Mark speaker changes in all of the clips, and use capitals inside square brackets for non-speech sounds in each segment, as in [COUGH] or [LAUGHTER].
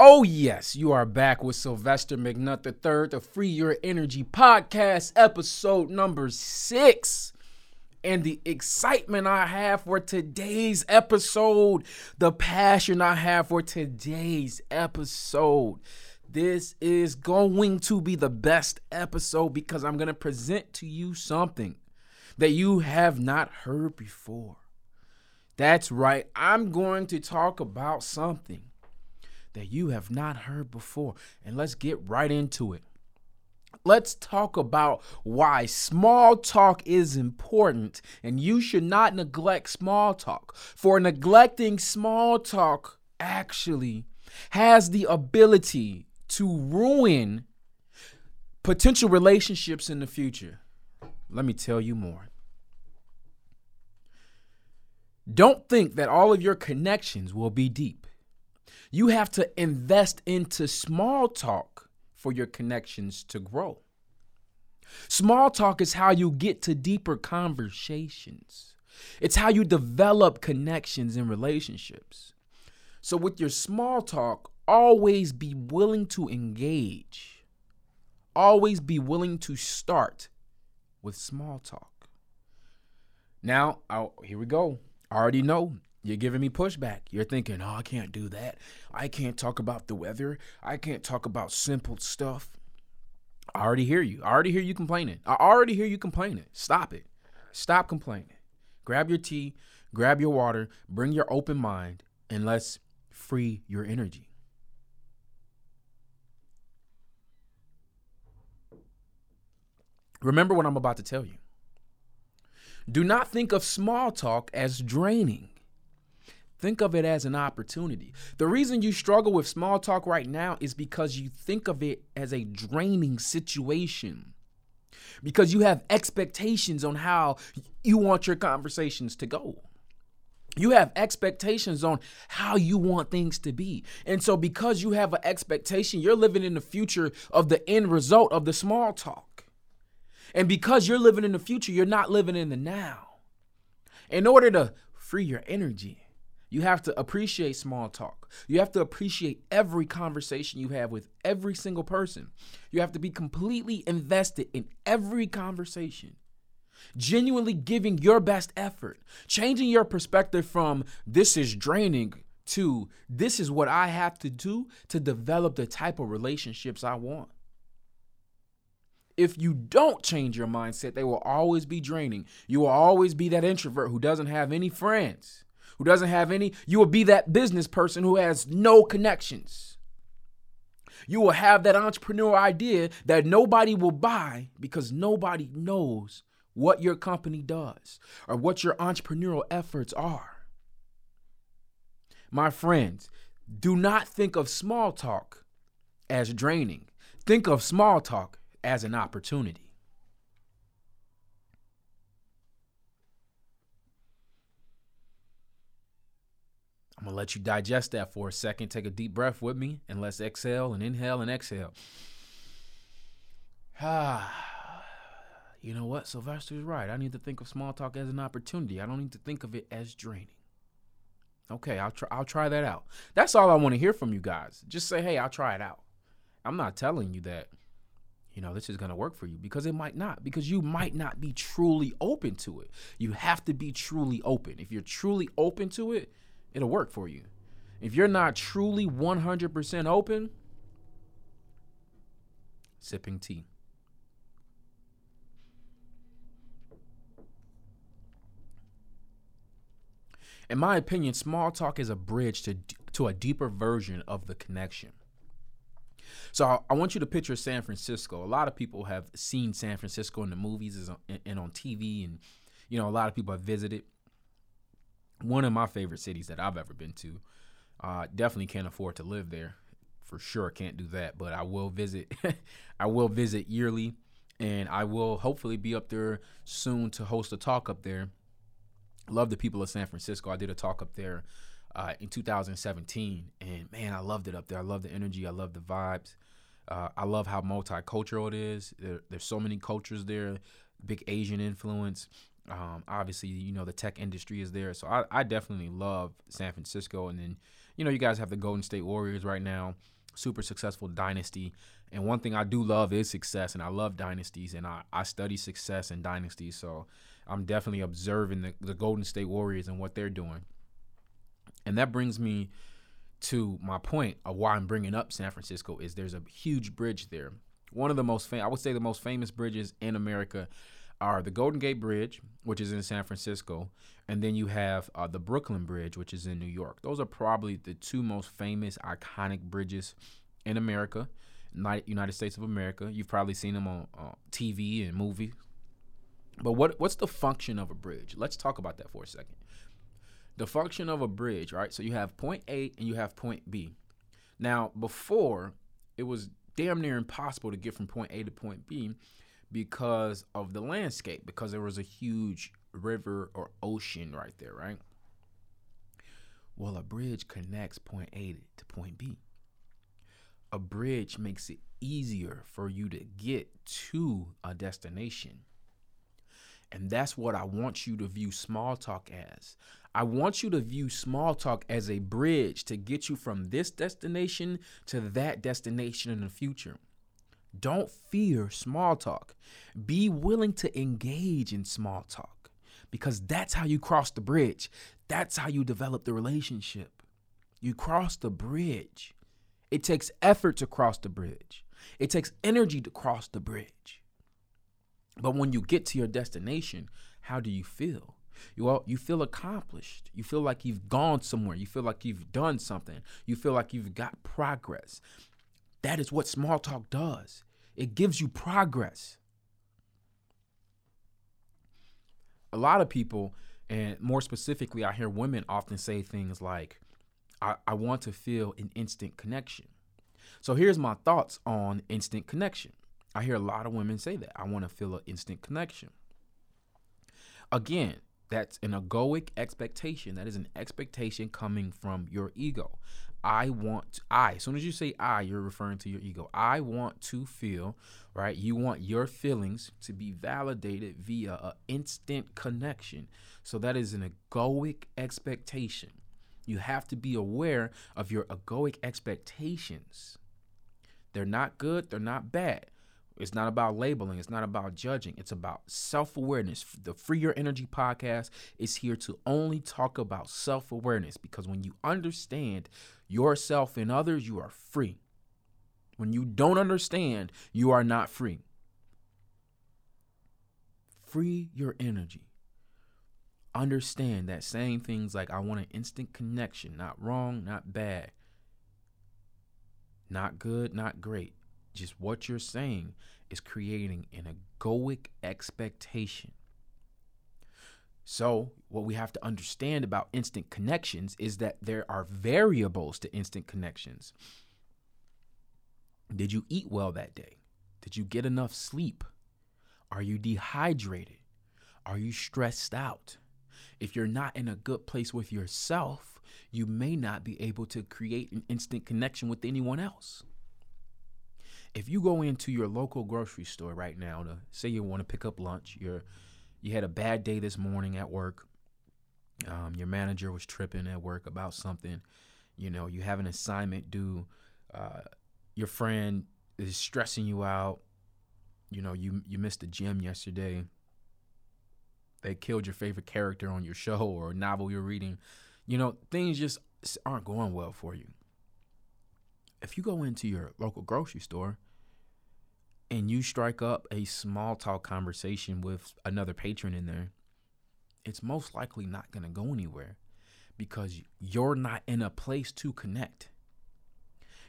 Speaker 1: Oh, yes, you are back with Sylvester McNutt III, the Free Your Energy podcast, episode number six. And the excitement I have for today's episode, the passion I have for today's episode. This is going to be the best episode because I'm going to present to you something that you have not heard before. That's right, I'm going to talk about something that you have not heard before. And let's get right into it. Let's talk about why small talk is important and you should not neglect small talk. For neglecting small talk actually has the ability to ruin potential relationships in the future. Let me tell you more. Don't think that all of your connections will be deep. You have to invest into small talk for your connections to grow. Small talk is how you get to deeper conversations. It's how you develop connections and relationships. So, with your small talk, always be willing to engage. Always be willing to start with small talk. Now, I'll, here we go. I already know you're giving me pushback. You're thinking, oh, I can't do that. I can't talk about the weather. I can't talk about simple stuff. I already hear you. I already hear you complaining. I already hear you complaining. Stop it. Stop complaining. Grab your tea, grab your water, bring your open mind, and let's free your energy. Remember what I'm about to tell you. Do not think of small talk as draining. Think of it as an opportunity. The reason you struggle with small talk right now is because you think of it as a draining situation. Because you have expectations on how you want your conversations to go. You have expectations on how you want things to be. And so, because you have an expectation, you're living in the future of the end result of the small talk. And because you're living in the future, you're not living in the now. In order to free your energy, you have to appreciate small talk. You have to appreciate every conversation you have with every single person. You have to be completely invested in every conversation. Genuinely giving your best effort, changing your perspective from this is draining to this is what I have to do to develop the type of relationships I want. If you don't change your mindset, they will always be draining. You will always be that introvert who doesn't have any friends who doesn't have any, you will be that business person who has no connections. You will have that entrepreneur idea that nobody will buy because nobody knows what your company does or what your entrepreneurial efforts are. My friends, do not think of small talk as draining. Think of small talk as an opportunity. I'm gonna let you digest that for a second. Take a deep breath with me and let's exhale and inhale and exhale. Ah, [SIGHS] you know what? Sylvester's right. I need to think of small talk as an opportunity. I don't need to think of it as draining. Okay, I'll try. I'll try that out. That's all I want to hear from you guys. Just say, hey, I'll try it out. I'm not telling you that, you know, this is gonna work for you because it might not. Because you might not be truly open to it. You have to be truly open. If you're truly open to it, it'll work for you. If you're not truly 100% open, sipping tea. In my opinion, small talk is a bridge to, to a deeper version of the connection. So I, I, want you to picture San Francisco. A lot of people have seen San Francisco in the movies and on TV, and you know a lot of people have visited one of my favorite cities that I've ever been to. Uh, definitely can't afford to live there. For sure, can't do that. But I will visit. [LAUGHS] I will visit yearly, and I will hopefully be up there soon to host a talk up there. Love the people of San Francisco. I did a talk up there uh, in 2017, and man, I loved it up there. I love the energy. I love the vibes. Uh, I love how multicultural it is. There, there's so many cultures there. Big Asian influence. Um, obviously, you know the tech industry is there, so I, I definitely love San Francisco. And then, you know, you guys have the Golden State Warriors right now, super successful dynasty. And one thing I do love is success, and I love dynasties, and I, I study success and dynasties. So I'm definitely observing the, the Golden State Warriors and what they're doing. And that brings me to my point of why I'm bringing up San Francisco is there's a huge bridge there. One of the most famous, I would say the most famous bridges in America are the Golden Gate Bridge, which is in San Francisco, and then you have uh, the Brooklyn Bridge, which is in New York. Those are probably the two most famous, iconic bridges in America, United States of America. You've probably seen them on uh, TV and movies. But what what's the function of a bridge? Let's talk about that for a second. The function of a bridge, right? So you have point A and you have point B. Now, before it was damn near impossible to get from point A to point B because of the landscape, because there was a huge river or ocean right there, right? Well, a bridge connects point A to point B. A bridge makes it easier for you to get to a destination. And that's what I want you to view small talk as. I want you to view small talk as a bridge to get you from this destination to that destination in the future. Don't fear small talk. Be willing to engage in small talk because that's how you cross the bridge. That's how you develop the relationship. You cross the bridge. It takes effort to cross the bridge, it takes energy to cross the bridge. But when you get to your destination, how do you feel? You you feel accomplished. You feel like you've gone somewhere. You feel like you've done something. You feel like you've got progress. That is what small talk does. It gives you progress. A lot of people, and more specifically, I hear women often say things like, I, I want to feel an instant connection. So here's my thoughts on instant connection. I hear a lot of women say that. I want to feel an instant connection. Again, that's an egoic expectation. That is an expectation coming from your ego. I want I. As soon as you say I, you're referring to your ego. I want to feel, right? You want your feelings to be validated via an instant connection. So that is an egoic expectation. You have to be aware of your egoic expectations. They're not good, they're not bad. It's not about labeling. It's not about judging. It's about self awareness. The Free Your Energy podcast is here to only talk about self awareness because when you understand yourself and others, you are free. When you don't understand, you are not free. Free your energy. Understand that saying things like, I want an instant connection, not wrong, not bad, not good, not great just what you're saying is creating an egoic expectation. So, what we have to understand about instant connections is that there are variables to instant connections. Did you eat well that day? Did you get enough sleep? Are you dehydrated? Are you stressed out? If you're not in a good place with yourself, you may not be able to create an instant connection with anyone else if you go into your local grocery store right now to say you want to pick up lunch, you're you had a bad day this morning at work. Um, your manager was tripping at work about something. You know, you have an assignment due. Uh, your friend is stressing you out. You know, you you missed the gym yesterday. They killed your favorite character on your show [LAUGHS] or novel you're reading. You know, things just aren't going well for you if you go into your local grocery store and you strike up a small talk conversation with another patron in there, it's most likely not going to go anywhere because you're not in a place to connect.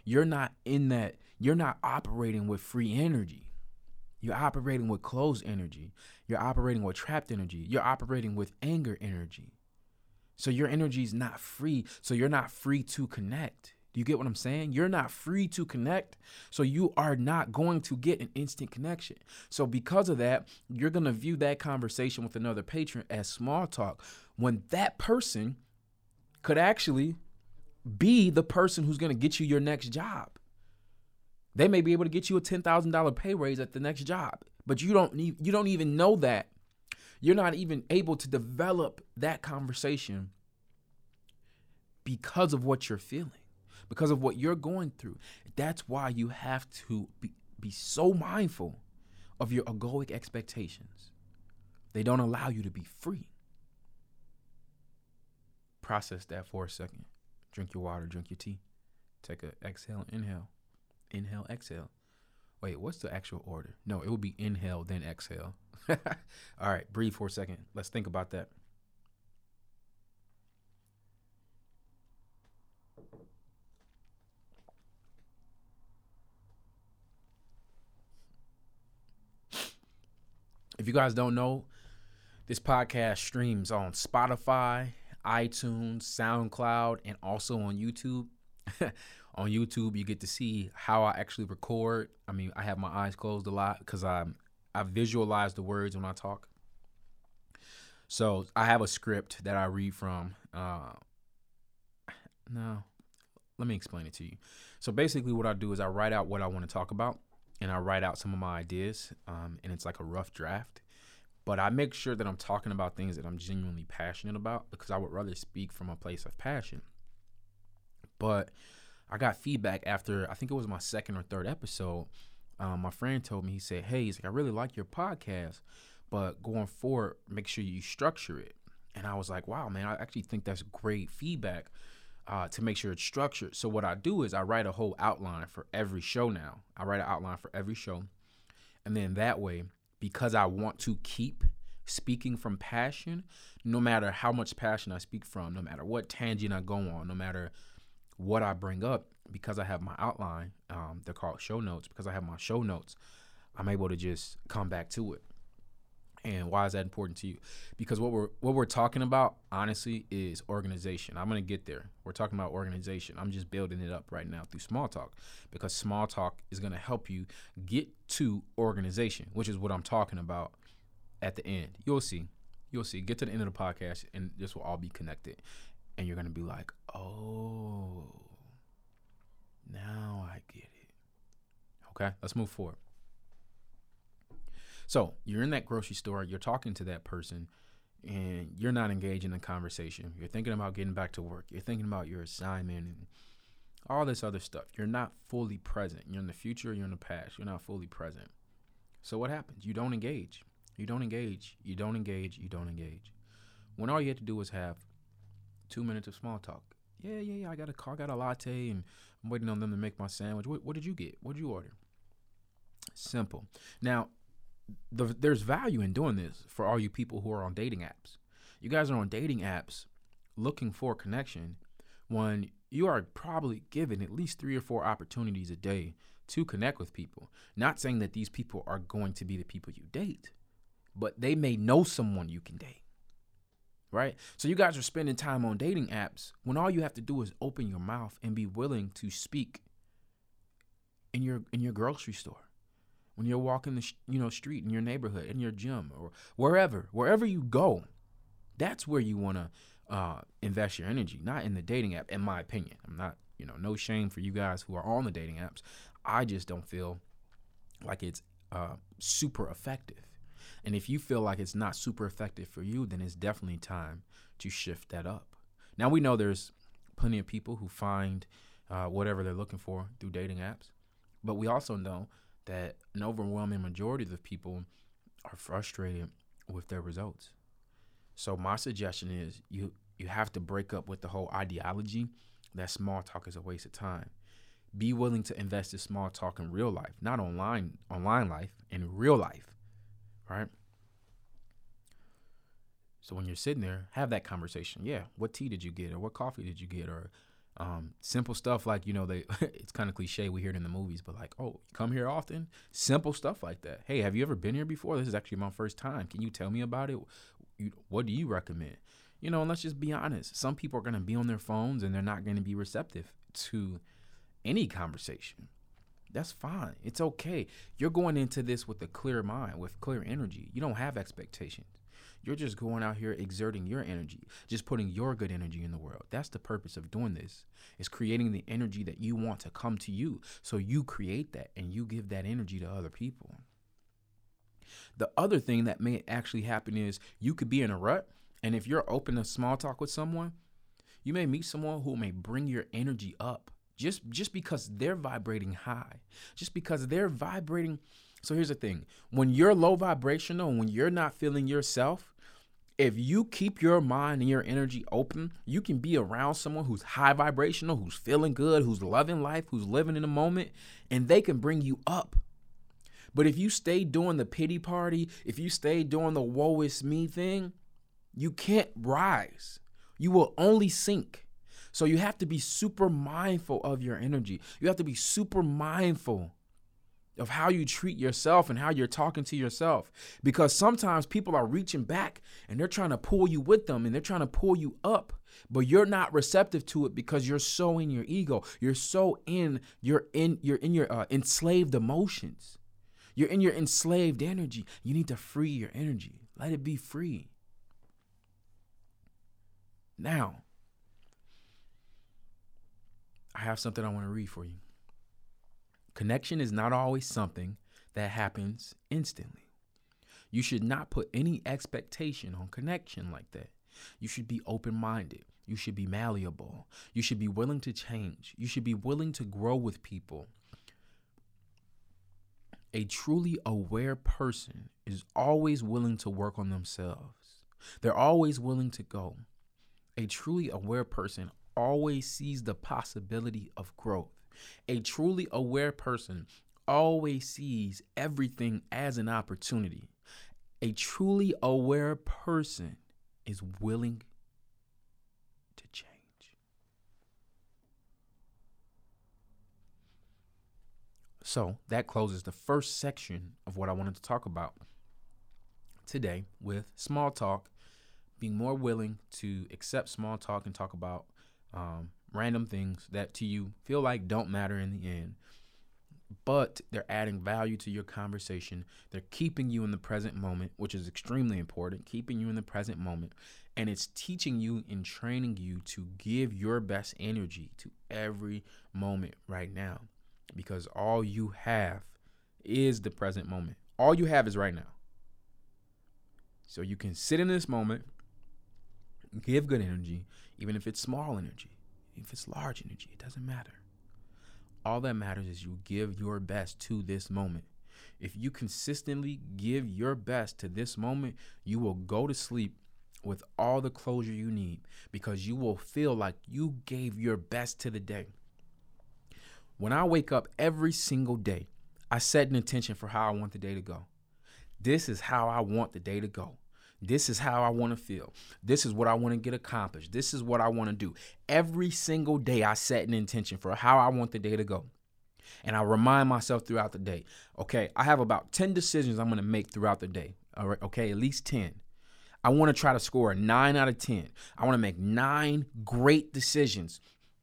Speaker 1: You're not in that, you're not operating with free energy. You're operating with closed energy. You're operating with trapped energy. You're operating with anger energy. So your energy is not free. So you're not free to connect. Do you get what I'm saying? You're not free to connect. So you are not going to get an instant connection. So because of that, you're going to view that conversation with another patron as small talk when that person could actually be the person who's going to get you your next job. They may be able to get you a $10,000 pay raise at the next job, but you don't need, you don't even know that. You're not even able to develop that conversation because of what you're feeling, because of what you're going through. That's why you have to be, be so mindful of your egoic expectations. They don't allow you to be free. Process that for a second. Drink your water, drink your tea. Take a exhale, inhale. Inhale, exhale. Wait, what's the actual order? No, it would be inhale, then exhale. [LAUGHS] All right, breathe for a second. Let's think about that. If you guys don't know, this podcast streams on Spotify, iTunes, SoundCloud, and also on YouTube. [LAUGHS] on YouTube, you get to see how I actually record. I mean, I have my eyes closed a lot because I'm I visualize the words when I talk. So I have a script that I read from. Uh, no, let me explain it to you. So basically, what I do is I write out what I want to talk about, and I write out some of my ideas, um, and it's like a rough draft. But I make sure that I'm talking about things that I'm genuinely passionate about because I would rather speak from a place of passion. But I got feedback after I think it was my second or third episode. Um, my friend told me he said, "Hey, he's like, I really like your podcast, but going forward, make sure you structure it." And I was like, "Wow, man, I actually think that's great feedback." Uh, to make sure it's structured. So what I do is I write a whole outline for every show now. I write an outline for every show. And then that way, because I want to keep speaking from passion, no matter how much passion I speak from, no matter what tangent I go on, no matter what I bring up, because I have my outline, um, they're called show notes, because I have my show notes, I'm able to just come back to it. And why is that important to you? Because what we're what we're talking about, honestly, is organization. I'm gonna get there. We're talking about organization. I'm just building it up right now through small talk because small talk is gonna help you get to organization, which is what I'm talking about at the end. You'll see. You'll see. Get to the end of the podcast and this will all be connected and you're gonna be like, oh, now I get it. Okay, let's move forward. So you're in that grocery store, you're talking to that person, and you're not engaged in conversation. You're thinking about getting back to work. You're thinking about your assignment and all this other stuff. You're not fully present. You're in the future, you're in the past. You're not fully present. So what happens? You don't engage. You don't engage. You don't engage. You don't engage. When all you have to do is have two minutes of small talk. Yeah, yeah, yeah. I got a car, got a latte, and I'm waiting on them to make my sandwich. What, what did you get? What did you order? Simple. Now, the, there's value in doing this for all you people who are on dating apps. You guys are on dating apps looking for connection when you are probably given at least three or four opportunities a day to connect with people. Not saying that these people are going to be the people you date, but they may know someone you can date right? So you guys are spending time on dating apps when all you have to do is open your mouth and be willing to speak in your in your grocery store. When you're walking the you know street in your neighborhood, in your gym or wherever, wherever you go, that's where you want to uh, invest your energy, not in the dating app. In my opinion, I'm not you know no shame for you guys who are on the dating apps. I just don't feel like it's uh, super effective. And if you feel like it's not super effective for you, then it's definitely time to shift that up. Now we know there's plenty of people who find uh, whatever they're looking for through dating apps, but we also know that an overwhelming majority of people are frustrated with their results. So my suggestion is you you have to break up with the whole ideology that small talk is a waste of time. Be willing to invest in small talk in real life, not online online life, in real life right? So when you're sitting there, have that conversation. Yeah, what tea did you get, or what coffee did you get, or um, simple stuff like you know they. [LAUGHS] it's kind of cliche. We hear it in the movies, but like, oh, come here often. Simple stuff like that. Hey, have you ever been here before? This is actually my first time. Can you tell me about it? You, what do you recommend? You know, and let's just be honest. Some people are going to be on their phones and they're not going to be receptive to any conversation. That's fine. It's okay. You're going into this with a clear mind, with clear energy. You don't have expectations. You're just going out here exerting your energy, just putting your good energy in the world. That's the purpose of doing this. Is creating the energy that you want to come to you. So you create that and you give that energy to other people. The other thing that may actually happen is you could be in a rut, and if you're open to small talk with someone, You may meet someone who may bring your energy up just just because they're vibrating high. Just because they're vibrating. So here's the thing. When you're low vibrational, when you're not feeling yourself, if you keep your mind and your energy open, you can be around someone who's high vibrational, who's feeling good, who's loving life, who's living in the moment, and they can bring you up. But if you stay doing the pity party, if you stay doing the woe is me thing, you can't rise. You will only sink. So you have to be super mindful of your energy. You have to be super mindful of how you treat yourself and how you're talking to yourself. Because sometimes people are reaching back and they're trying to pull you with them and they're trying to pull you up, but you're not receptive to it because you're so in your ego. You're so in you're in you're in your uh, enslaved emotions. You're in your enslaved energy. You need to free your energy. Let it be free. Now, I have something I want to read for you. Connection is not always something that happens instantly. You should not put any expectation on connection like that. You should be open minded. You should be malleable. You should be willing to change. You should be willing to grow with people. A truly aware person is always willing to work on themselves. They're always willing to go. A truly aware person always sees the possibility of growth. A truly aware person always sees everything as an opportunity. A truly aware person is willing to change. So that closes the first section of what I wanted to talk about today with small talk, being more willing to accept small talk and talk about um, random things that to you feel like don't matter in the end, but they're adding value to your conversation. They're keeping you in the present moment, which is extremely important, keeping you in the present moment. And it's teaching you and training you to give your best energy to every moment right now because all you have is the present moment. All you have is right now. So you can sit in this moment, give good energy, even if it's small energy, if it's large energy, it doesn't matter. All that matters is you give your best to this moment. If you consistently give your best to this moment, you will go to sleep with all the closure you need because you will feel like you gave your best to the day. When I wake up every single day, I set an intention for how I want the day to go. This is how I want the day to go. This is how I want to feel. This is what I want to get accomplished. This is what I want to do. Every single day, I set an intention for how I want the day to go. And I remind myself throughout the day, okay, I have about 10 decisions I'm going to make throughout the day. All right, okay, at least 10. I want to try to score a 9 out of 10. I want to make nine great decisions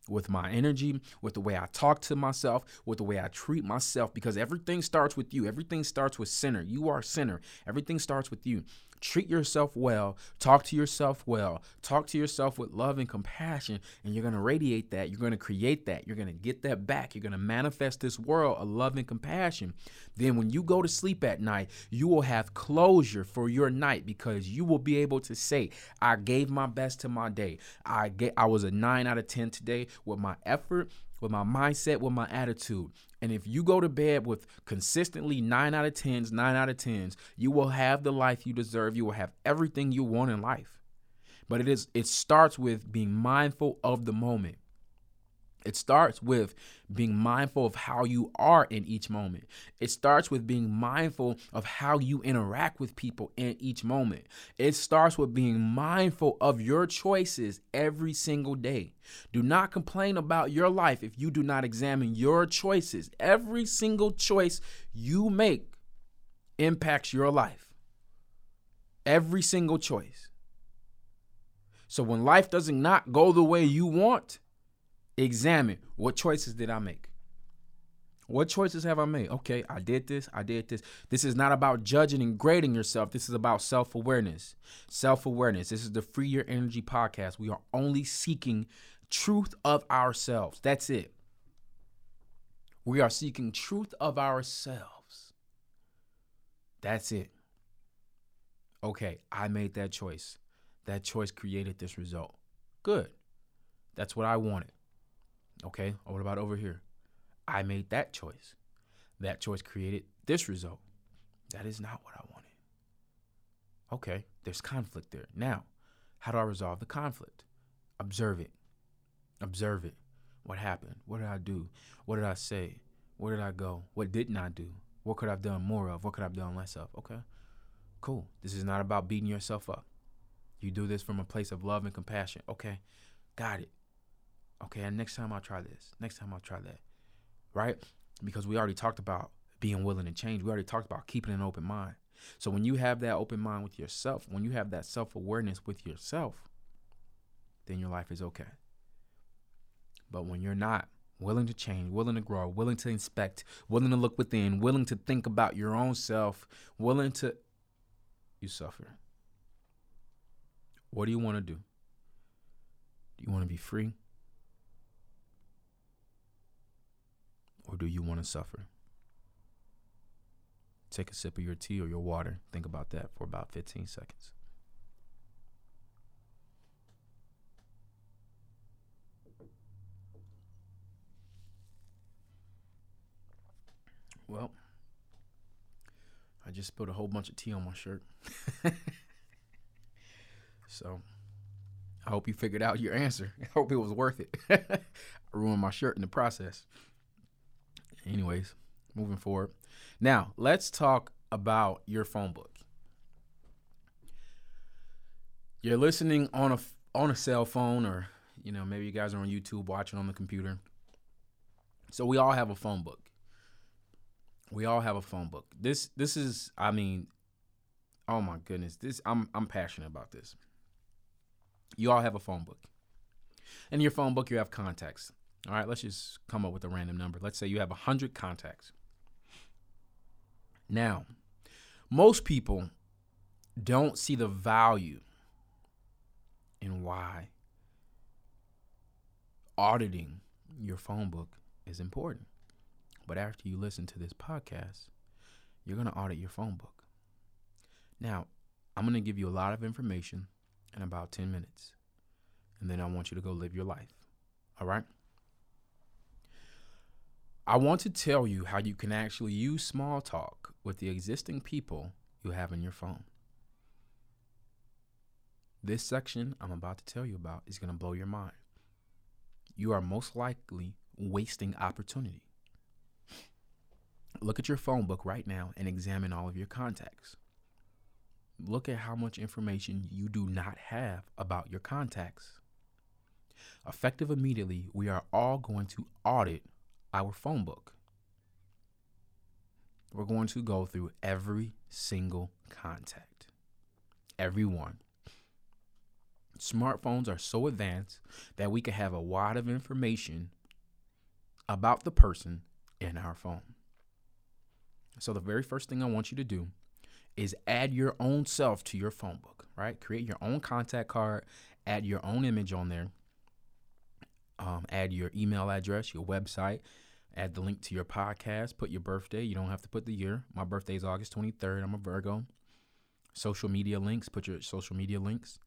Speaker 1: with my energy, with the way I talk to myself, with the way I treat myself, because everything starts with you. Everything starts with center. You are center. Everything starts with you treat yourself well, talk to yourself well, talk to yourself with love and compassion, and you're going to radiate that. You're going to create that. You're going to get that back. You're going to manifest this world of love and compassion. Then, when you go to sleep at night, you will have closure for your night because you will be able to say, I gave my best to my day. I get I was a 9 out of 10 today with my effort with my mindset, with my attitude. And if you go to bed with consistently nine out of tens, nine out of tens, you will have the life you deserve. You will have everything you want in life. But it is it starts with being mindful of the moment. It starts with being mindful of how you are in each moment. It starts with being mindful of how you interact with people in each moment. It starts with being mindful of your choices every single day. Do not complain about your life if you do not examine your choices. Every single choice you make impacts your life. Every single choice. So when life does not go the way you want, examine what choices did I make? What choices have I made? Okay, I did this, I did this. This is not about judging and grading yourself. This is about self awareness. Self awareness. This is the Free Your Energy podcast. We are only seeking truth of ourselves. That's it. We are seeking truth of ourselves. That's it. Okay, I made that choice. That choice created this result. Good. That's what I wanted. Okay, or what about over here? I made that choice. That choice created this result. That is not what I wanted. Okay, there's conflict there. Now, how do I resolve the conflict? Observe it. Observe it. What happened? What did I do? What did I say? Where did I go? What didn't I do? What could I have done more of? What could I have done less of? Okay, cool. This is not about beating yourself up. You do this from a place of love and compassion. Okay, got it. Okay, and next time I'll try this. Next time I'll try that. Right? Because we already talked about being willing to change. We already talked about keeping an open mind. So when you have that open mind with yourself, when you have that self awareness with yourself, then your life is okay. But when you're not willing to change, willing to grow, willing to inspect, willing to look within, willing to think about your own self, willing to, you suffer. What do you want to do? Do you want to be free? Or do you want to suffer? Take a sip of your tea or your water. Think about that for about 15 seconds. Well, I just spilled a whole bunch of tea on my shirt. [LAUGHS] so I hope you figured out your answer. [LAUGHS] I hope it was worth it. [LAUGHS] I ruined my shirt in the process. Anyways, moving forward. Now, let's talk about your phone book. You're listening on a on a cell phone or you know, maybe you guys are on YouTube watching on the computer. So we all have a phone book. We all have a phone book. This this is I mean, oh my goodness. This I'm I'm passionate about this. You all have a phone book. In your phone book you have contacts. All right, let's just come up with a random number. Let's say you have 100 contacts. Now, most people don't see the value in why auditing your phone book is important. But after you listen to this podcast, you're going to audit your phone book. Now, I'm going to give you a lot of information in about 10 minutes. And then I want you to go live your life. All right? I want to tell you how you can actually use small talk with the existing people you have in your phone. This section I'm about to tell you about is going to blow your mind. You are most likely wasting opportunity. Look at your phone book right now and examine all of your contacts. Look at how much information you do not have about your contacts. Effective immediately, we are all going to audit our phone book. We're going to go through every single contact, every one. Smartphones are so advanced that we can have a wad of information about the person in our phone. So, the very first thing I want you to do is add your own self to your phone book, right? Create your own contact card, add your own image on there, um, add your email address, your website, add the link to your podcast, put your birthday. You don't have to put the year. My birthday is August 23rd. I'm a Virgo. Social media links, put your social media links.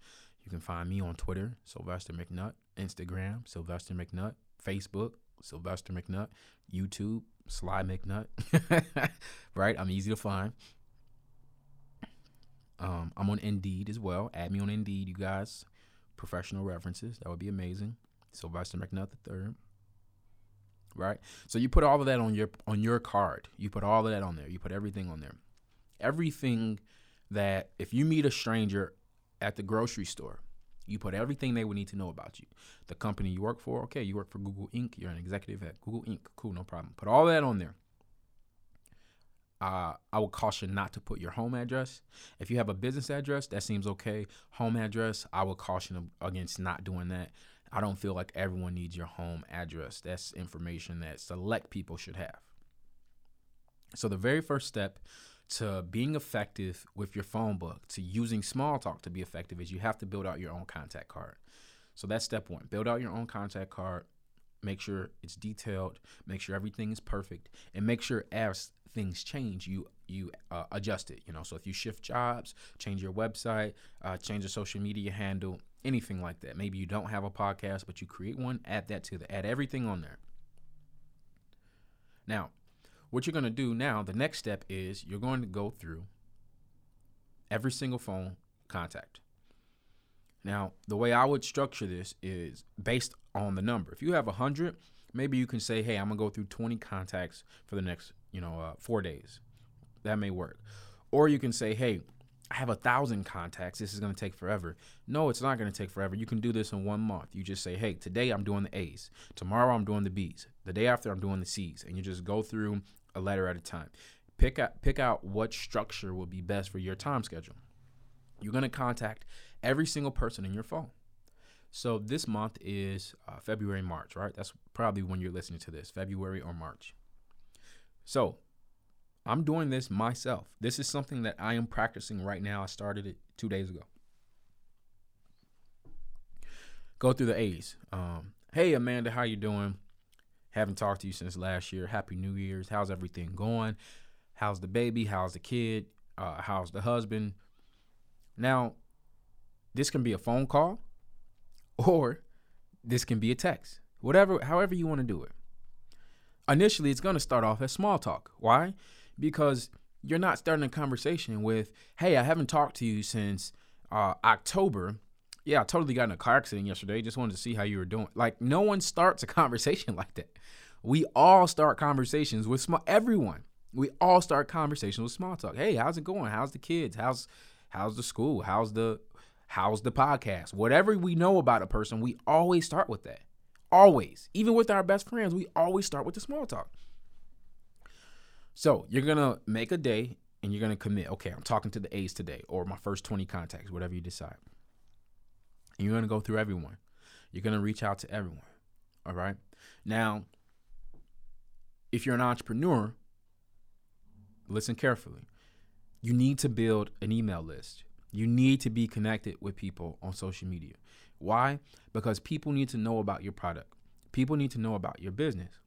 Speaker 1: You can find me on Twitter, Sylvester McNutt, Instagram, Sylvester McNutt, Facebook, Sylvester McNutt, YouTube, Sly McNutt. [LAUGHS] right? I'm easy to find. Um, I'm on Indeed as well. Add me on Indeed, you guys. Professional references. That would be amazing. Sylvester McNutt the third right? So you put all of that on your on your card. You put all of that on there. You put everything on there. Everything that if you meet a stranger at the grocery store, you put everything they would need to know about you. The company you work for, okay, you work for Google Inc. You're an executive at Google Inc. Cool, no problem. Put all that on there. Uh, I would caution not to put your home address. If you have a business address, that seems okay. Home address, I would caution against not doing that. I don't feel like everyone needs your home address. That's information that select people should have. So, the very first step to being effective with your phone book, to using small talk to be effective, is you have to build out your own contact card. So, that's step one. Build out your own contact card. Make sure it's detailed. Make sure everything is perfect, and make sure as things change, you you uh, adjust it. You know, so if you shift jobs, change your website, uh, change the social media handle, anything like that. Maybe you don't have a podcast, but you create one, add that to the add everything on there. Now, what you're going to do now, the next step is you're going to go through every single phone contact. Now, the way I would structure this is based on the number. If you have 100, maybe you can say, hey, I'm going to go through 20 contacts for the next, you know, uh, four days. That may work. Or you can say, hey, I have a thousand contacts. This is going to take forever. No, it's not going to take forever. You can do this in one month. You just say, hey, today I'm doing the A's. Tomorrow I'm doing the B's. The day after I'm doing the C's. And you just go through a letter at a time. Pick out, pick out what structure will be best for your time schedule. You're going to contact every single person in your phone. So this month is uh, February, March, right? That's probably when you're listening to this, February or March. So I'm doing this myself. This is something that I am practicing right now. I started it two days ago. Go through the A's. Um, hey Amanda, how you doing? Haven't talked to you since last year. Happy New Year's. How's everything going? How's the baby? How's the kid? Uh, how's the husband? Now, this can be a phone call [LAUGHS] or this can be a text. Whatever, however you want to do it. Initially, it's going to start off as small talk. Why? Because you're not starting a conversation with, hey, I haven't talked to you since uh, October. Yeah, I totally got in a car accident yesterday. Just wanted to see how you were doing. Like, no one starts a [LAUGHS] conversation like that. We all start conversations with small, everyone. We all start conversations with small talk. Hey, how's it going? How's the kids? How's how's the school? How's the how's the podcast? Whatever we know about a person, we always start with that. Always. Even with our best friends, we always start with the small talk. So you're gonna make a day and you're gonna commit. Okay, I'm talking to the A's today, or my first 20 contacts, whatever you decide. And you're gonna go through everyone. You're gonna reach out to everyone. All right. Now, if you're an entrepreneur, listen carefully. You need to build an email list. You need to be connected with people on social media. Why? Because people need to know about your product. People need to know about your business.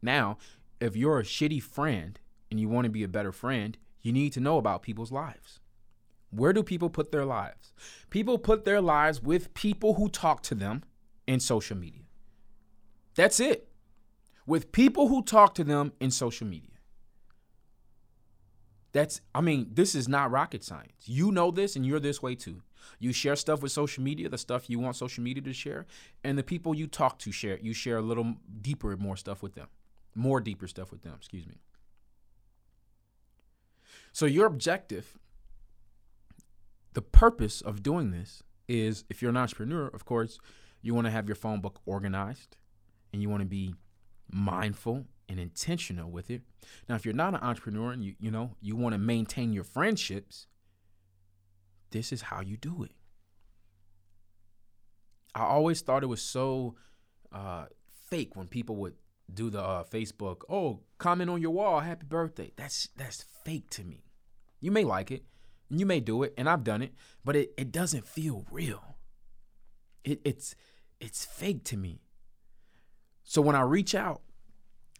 Speaker 1: Now, if you're a shitty friend and you want to be a better friend, you need to know about people's lives. Where do people put their lives? People put their lives with people who talk to them in social media. That's it. With people who talk to them in social media. That's, I mean, this is not rocket science. You know this and you're this way too. You share stuff with social media, the stuff you want social media to share, and the people you talk to share, you share a little deeper, more stuff with them. More deeper stuff with them, excuse me. So, your objective, the purpose of doing this is if you're an entrepreneur, of course, you want to have your phone book organized and you want to be mindful and intentional with it. Now, if you're not an entrepreneur and you you know you want to maintain your friendships, this is how you do it. I always thought it was so uh, fake when people would do the uh, Facebook, oh, comment on your wall, happy birthday. That's that's fake to me. You may like it, and you may do it, and I've done it, but it, it doesn't feel real. It, it's it's fake to me. So when I reach out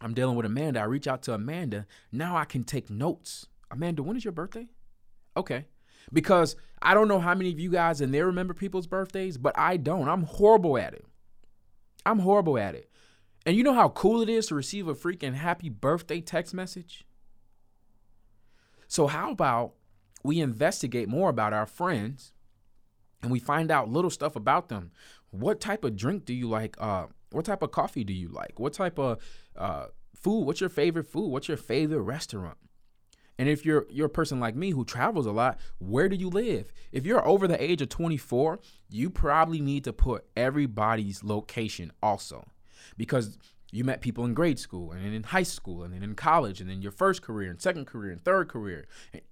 Speaker 1: I'm dealing with Amanda. I reach out to Amanda. Now I can take notes. Amanda, when is your birthday? Okay. Because I don't know how many of you guys in there remember people's birthdays, but I don't. I'm horrible at it. I'm horrible at it. And you know how cool it is to receive a freaking happy birthday text message? So, how about we investigate more about our friends and we find out little stuff about them? What type of drink do you like? Uh, what type of coffee do you like? What type of uh, food? What's your favorite food? What's your favorite restaurant? And if you're you're a person like me who travels a lot, where do you live? If you're over the age of 24, you probably need to put everybody's location also. Because you met people in grade school and then in high school and then in college and then your first career and second career and third career.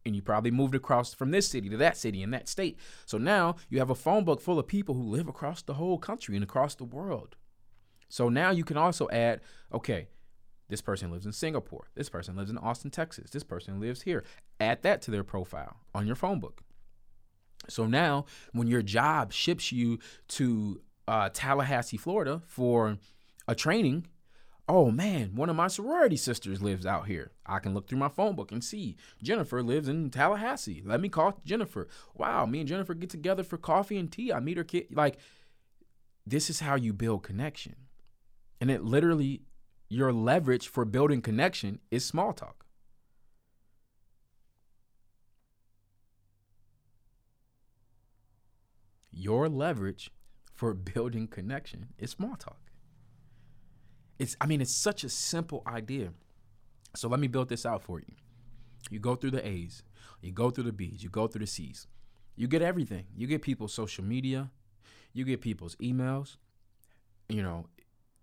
Speaker 1: And you probably moved across from this city to that city and that state. So now you have a phone book full of people who live across the whole country and across the world. So now you can also add, okay, this person lives in Singapore. This person lives in Austin, Texas. This person lives here. Add that to their profile on your phone book. So now, when your job ships you to uh, Tallahassee, Florida for a training, Oh man, one of my sorority sisters lives out here. I can look through my phone book and see Jennifer lives in Tallahassee. Let me call Jennifer. Wow, me and Jennifer get together for coffee and tea. I meet her kid. Like, this is how you build connection. And it literally, your leverage for building connection is small talk. Your leverage for building connection is small talk. It's I mean it's such a simple idea. So let me build this out for you. You go through the A's, you go through the B's, you go through the C's. You get everything. You get people's social media, you get people's emails, you know,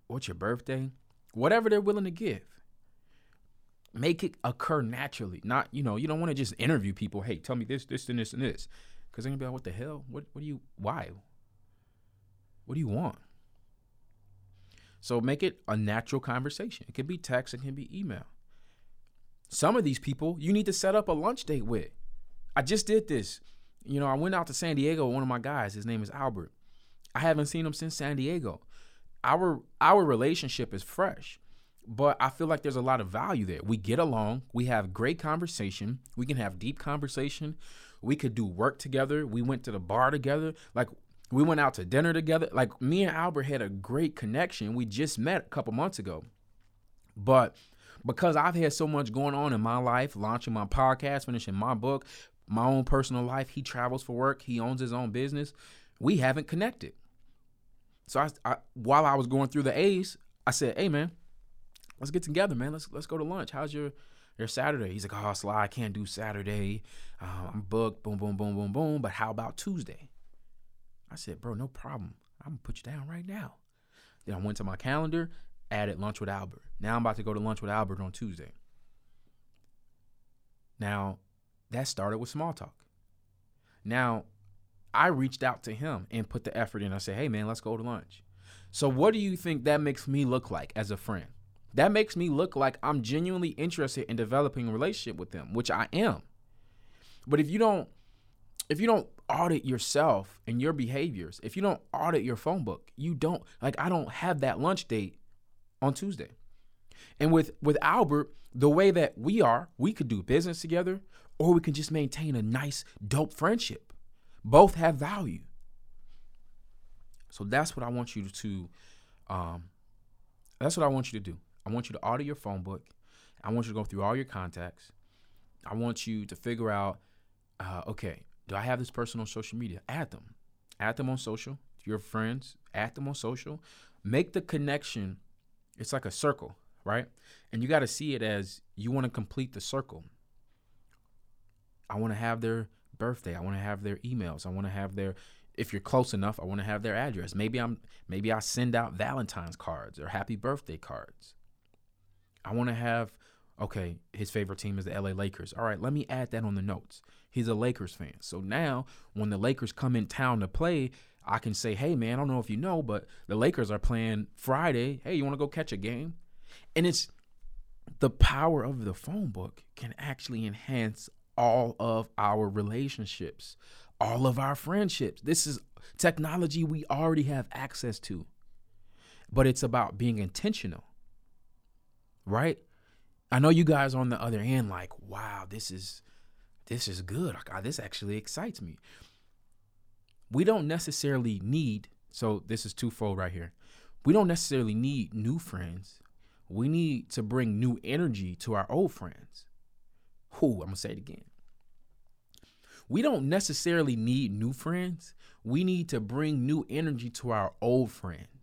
Speaker 1: what's your birthday? Whatever they're willing to give. Make it occur naturally. Not, you know, you don't want to just interview people, hey, tell me this, this, and this, and this. Because they're gonna be like, what the hell? What what do you why? What do you want? So make it a natural conversation. It can be text, it can be email. Some of these people you need to set up a lunch date with. I just did this. You know, I went out to San Diego with one of my guys. His name is Albert. I haven't seen him since San Diego. Our our relationship is fresh, but I feel like there's a lot of value there. We get along, we have great conversation, we can have deep conversation. We could do work together. We went to the bar together. Like we went out to dinner together. Like me and Albert had a great connection. We just met a couple months ago. But because I've had so much going on in my life, launching my podcast, finishing my book, my own personal life, he travels for work, he owns his own business, we haven't connected. So I, I while I was going through the A's, I said, "Hey man, let's get together, man. Let's let's go to lunch. How's your your Saturday?" He's like, "Oh, Sly, I can't do Saturday. Uh, I'm booked. Boom, boom, boom, boom, boom. But how about Tuesday?" I said, bro, no problem. I'm gonna put you down right now. Then I went to my calendar, added lunch with Albert. Now I'm about to go to lunch with Albert on Tuesday. Now, that started with small talk. Now, I reached out to him and put the effort in. I said, hey man, let's go to lunch. So, what do you think that makes me look like as a friend? That makes me look like I'm genuinely interested in developing a relationship with them, which I am. But if you don't if you don't audit yourself and your behaviors, if you don't audit your phone book, you don't like I don't have that lunch date on Tuesday. And with with Albert, the way that we are, we could do business together or we can just maintain a nice dope friendship. Both have value. So that's what I want you to um that's what I want you to do. I want you to audit your phone book. I want you to go through all your contacts. I want you to figure out uh, okay, do I have this person on social media? Add them. Add them on social. If you're friends, add them on social. Make the connection. It's like a circle, right? And you got to see it as you want to complete the circle. I want to have their birthday. I want to have their emails. I want to have their if you're close enough, I want to have their address. Maybe I'm maybe I send out Valentine's cards or happy birthday cards. I want to have okay, his favorite team is the LA Lakers. All right, let me add that on the notes. He's a Lakers fan. So now when the Lakers come in town to play, I can say, hey, man, I don't know if you know, but the Lakers are playing Friday. Hey, you want to go catch a game? And it's the power of the phone book can actually enhance all of our relationships, all of our friendships. This is technology we already have access to, but it's about being intentional, right? I know you guys on the other end, like, wow, this is this is good. God, ah, this actually excites me. We don't necessarily need, so this is twofold right here. We don't necessarily need new friends. We need to bring new energy to our old friends. Who, I'm gonna say it again. We don't necessarily need new friends. We need to bring new energy to our old friends.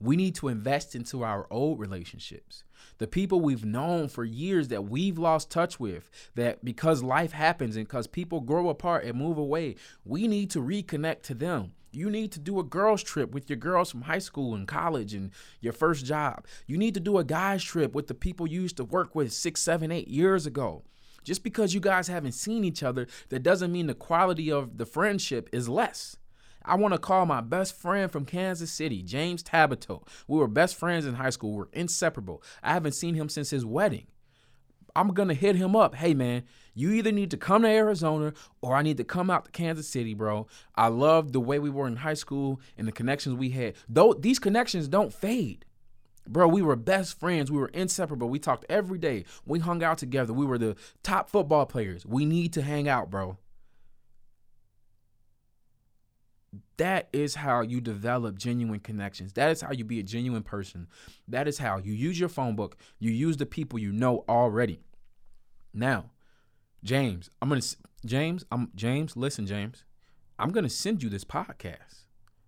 Speaker 1: We need to invest into our old relationships. The people we've known for years that we've lost touch with, that because life happens and because people grow apart and move away, we need to reconnect to them. You need to do a girls' trip with your girls from high school and college and your first job. You need to do a guys' trip with the people you used to work with six, seven, eight years ago. Just because you guys haven't seen each other, that doesn't mean the quality of the friendship is less. I want to call my best friend from Kansas City, James Tabito. We were best friends in high school. We are inseparable. I haven't seen him since his wedding. I'm to hit him up. Hey, man, you either need to come to Arizona or I need to come out to Kansas City, bro. I love the way we were in high school and the connections we had. Though these connections don't fade. Bro, we were best friends. We were inseparable. We talked every day. We hung out together. We were the top football players. We need to hang out, bro. That is how you develop genuine connections. That is how you be a genuine person. That is how you use your phone book. You use the people you know already. Now, James, I'm gonna James, I'm James. Listen, James, I'm gonna send you this podcast.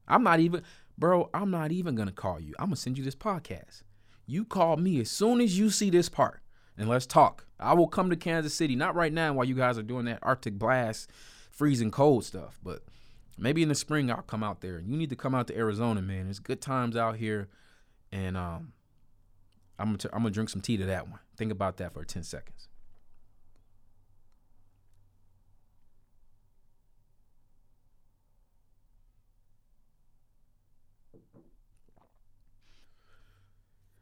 Speaker 1: I'm not even, bro. I'm not even gonna call you. I'm gonna send you this podcast. You call me as soon as you see this part, and let's talk. I will come to Kansas City. Not right now while you guys are doing that Arctic blast, freezing cold stuff, but maybe in the spring I'll come out there. You need to come out to Arizona, man. There's good times out here, and um, I'm gonna t- I'm gonna drink some tea to that one. Think about that for 10 seconds.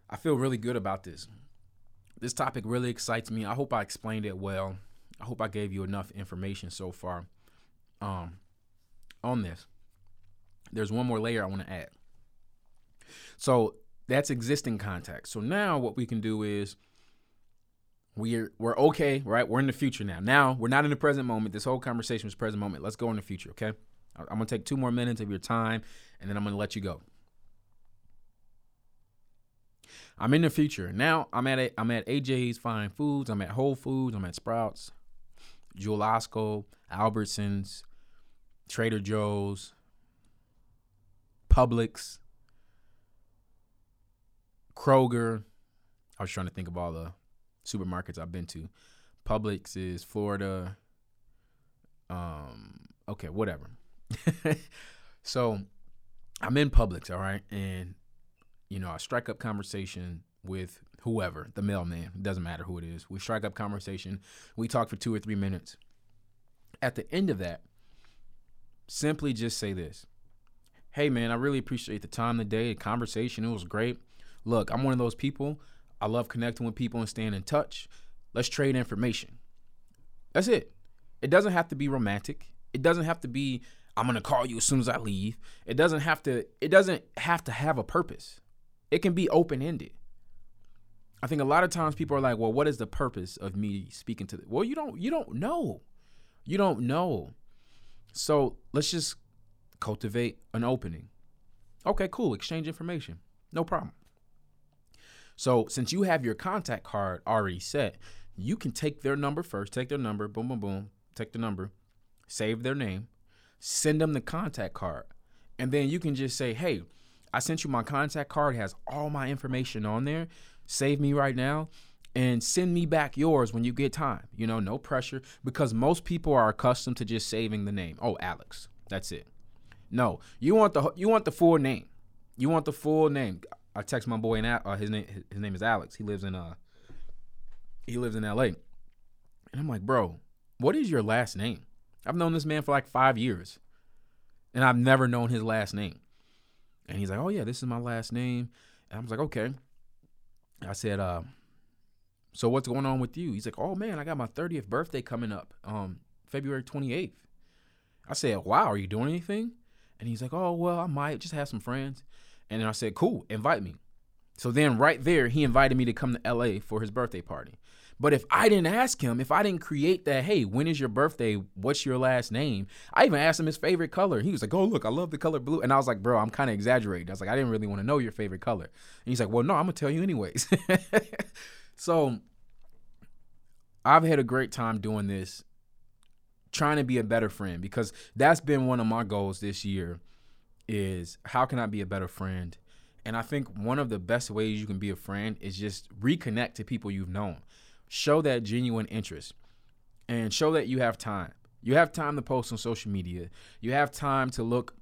Speaker 1: I feel really good about this. This topic really excites me. I hope I explained it well. I hope I gave you enough information so far. Um, on this, there's one more layer I want to add. So that's existing context. So now what we can do is we're we're okay, right? We're in the future now. Now we're not in the present moment. This whole conversation was present moment. Let's go in the future, okay? I'm gonna take two more minutes of your time, and then I'm gonna let you go. I'm in the future now. I'm at a, I'm at AJ's Fine Foods. I'm at Whole Foods. I'm at Sprouts, Jewel Osco, Albertsons, Trader Joe's, Publix, Kroger. I was trying to think of all the supermarkets I've been to. Publix is Florida. Um, okay, whatever. [LAUGHS] so I'm in Publix, all right, and you know I strike up conversation with whoever, the mailman. It doesn't matter who it is. We strike up conversation. We talk for two or three minutes. At the end of that, simply just say this Hey, man, I really appreciate the time today, the conversation. It was great. Look, I'm one of those people. I love connecting with people and staying in touch. Let's trade information. That's it. It doesn't have to be romantic. It doesn't have to be I'm going to call you as soon as I leave. It doesn't have to it doesn't have to have a purpose. It can be open-ended. I think a lot of times people are like, "Well, what is the purpose of me speaking to?" The-? Well, you don't you don't know. You don't know. So let's just cultivate an opening. Okay, cool. Exchange information. No problem. So since you have your contact card already set, you can take their number first, take their number, boom, boom, boom, take the number, save their name, send them the contact card. And then you can just say, hey, I sent you my contact card, it has all my information on there. Save me right now and send me back yours when you get time. You know, no pressure because most people are accustomed to just saving the name. Oh, Alex. That's it. No, you want the you want the full name. You want the full name. I text my boy and uh, his name his name is Alex. He lives in uh he lives in LA. And I'm like, "Bro, what is your last name?" I've known this man for like 5 years. And I've never known his last name. And he's like, "Oh yeah, this is my last name." And I was like, "Okay." I said, uh, so what's going on with you? He's like, oh man, I got my 30th birthday coming up, um, February 28th. I said, wow, are you doing anything? And he's like, oh well, I might just have some friends. And then I said, cool, invite me. So then right there, he invited me to come to LA for his birthday party. But if I didn't ask him, if I didn't create that, hey, when is your birthday? What's your last name? I even asked him his favorite color. He was like, oh, look, I love the color blue. And I was like, bro, I'm kind of exaggerating. I was like, I didn't really want to know your favorite color. And he's like, well, no, I'm going to tell you anyways. [LAUGHS] So I've had a great time doing this, trying to be a better friend because that's been one of my goals this year is how can I be a better friend? And I think one of the best ways you can be a friend is just reconnect to people you've known. Show that genuine interest and show that you have time. You have time to post on social media. You have time to look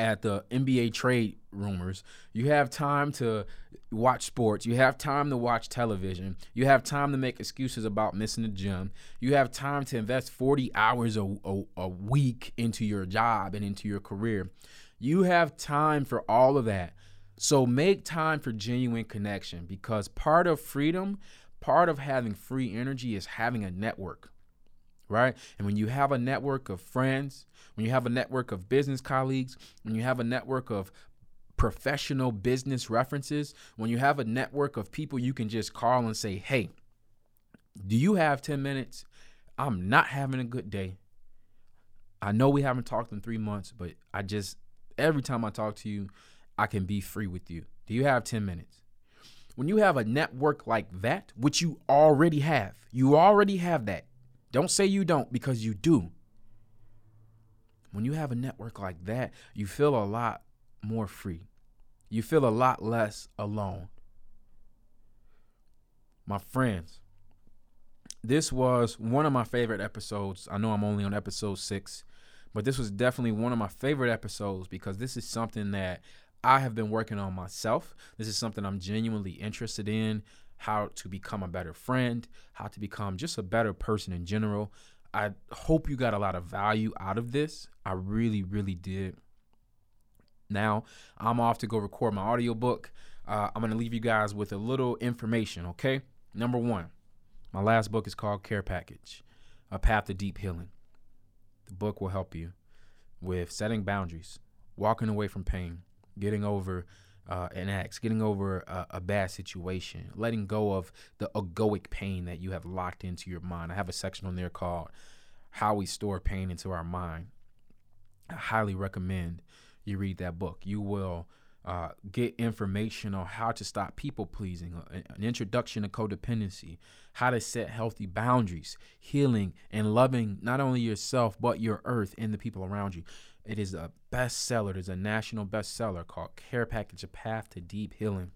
Speaker 1: at the NBA trade rumors. You have time to watch sports. You have time to watch television. You have time to make excuses about missing the gym. You have time to invest 40 hours a, a, a week into your job and into your career. You have time for all of that. So make time for genuine connection because part of freedom, part of having free energy is having a network right? And when you have a network of friends, when you have a network of business colleagues, when you have a network of professional business references, when you have a network of people you can just call and say, hey, do you have 10 minutes? I'm not having a good day. I know we haven't talked in three months, but I just, every time I talk to you, I can be free with you. Do you have 10 minutes? When you have a network like that, which you already have, you already have that. Don't say you don't because you do. When you have a network like that, you feel a lot more free. You feel a lot less alone. My friends, this was one of my favorite episodes. I know I'm only on episode six, but this was definitely one of my favorite episodes because this is something that I have been working on myself. This is something I'm genuinely interested in how to become a better friend, how to become just a better person in general. I hope you got a lot of value out of this. I really, really did. Now, I'm off to go record my audiobook. Uh, I'm going to leave you guys with a little information, okay? Number one, my last book is called Care Package A Path to Deep Healing. The book will help you with setting boundaries, walking away from pain, getting over uh, an ex, getting over a, a, bad situation, letting go of the egoic pain that you have locked into your mind. I have a section on there called How We Store Pain into Our Mind. I highly recommend you read that book. You will uh, get information on how to stop people pleasing, uh, an introduction to codependency, how to set healthy boundaries, healing, and loving not only yourself, but your earth and the people around you. It is a bestseller. There's a national bestseller called Care Package A Path to Deep Healing.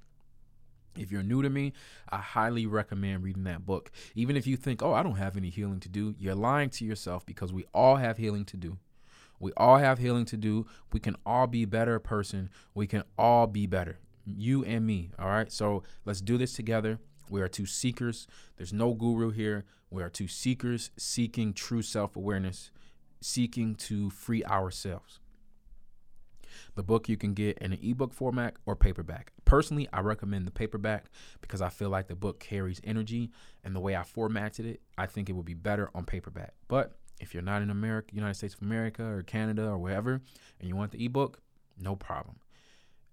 Speaker 1: If you're new to me, I highly recommend reading that book. Even if you think, oh, I don't have any healing to do, you're lying to yourself because we all have healing to do. We all have healing to do. We can all be better person. We can all be better. You and me. All right. So let's do this together. We are two seekers. There's no guru here. We are two seekers seeking true self awareness, seeking to free ourselves. The book you can get in an ebook format or paperback. Personally, I recommend the paperback because I feel like the book carries energy and the way I formatted it, I think it would be better on paperback. But if you're not in America, United States of America or Canada or wherever, and you want the ebook, no problem.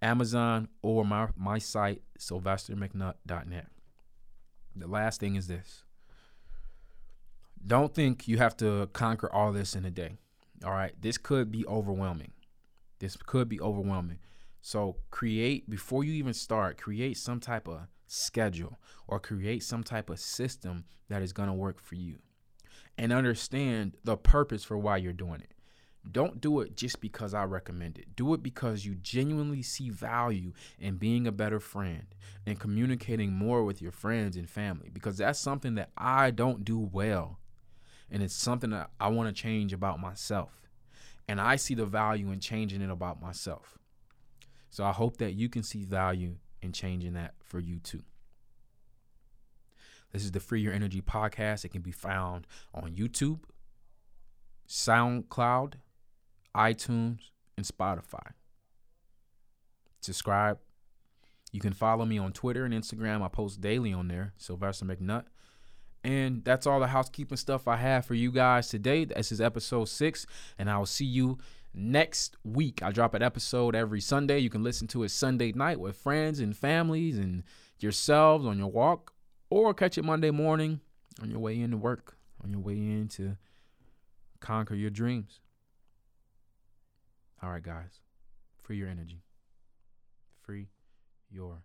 Speaker 1: Amazon or my, my site, sylvestermcnutt.net. The last thing is this. Don't think you have to conquer all this in a day. All right. This could be overwhelming. This could be overwhelming. So create, before you even start, create some type of schedule or create some type of system that is going to work for you and understand the purpose for why you're doing it. Don't do it just because I recommend it. Do it because you genuinely see value in being a better friend and communicating more with your friends and family because that's something that I don't do well. And it's something that I want to change about myself. And I see the value in changing it about myself. So I hope that you can see value in changing that for you too. This is the Free Your Energy podcast. It can be found on YouTube, SoundCloud, iTunes, and Spotify. Subscribe. You can follow me on Twitter and Instagram. I post daily on there, Sylvester McNutt. And that's all the housekeeping stuff I have for you guys today. This is episode six, and I will see you next week. I drop an episode every Sunday. You can listen to it Sunday night with friends and families and yourselves on your walk or catch it Monday morning on your way into work, on your way in to conquer your dreams. All right, guys, free your energy. Free your.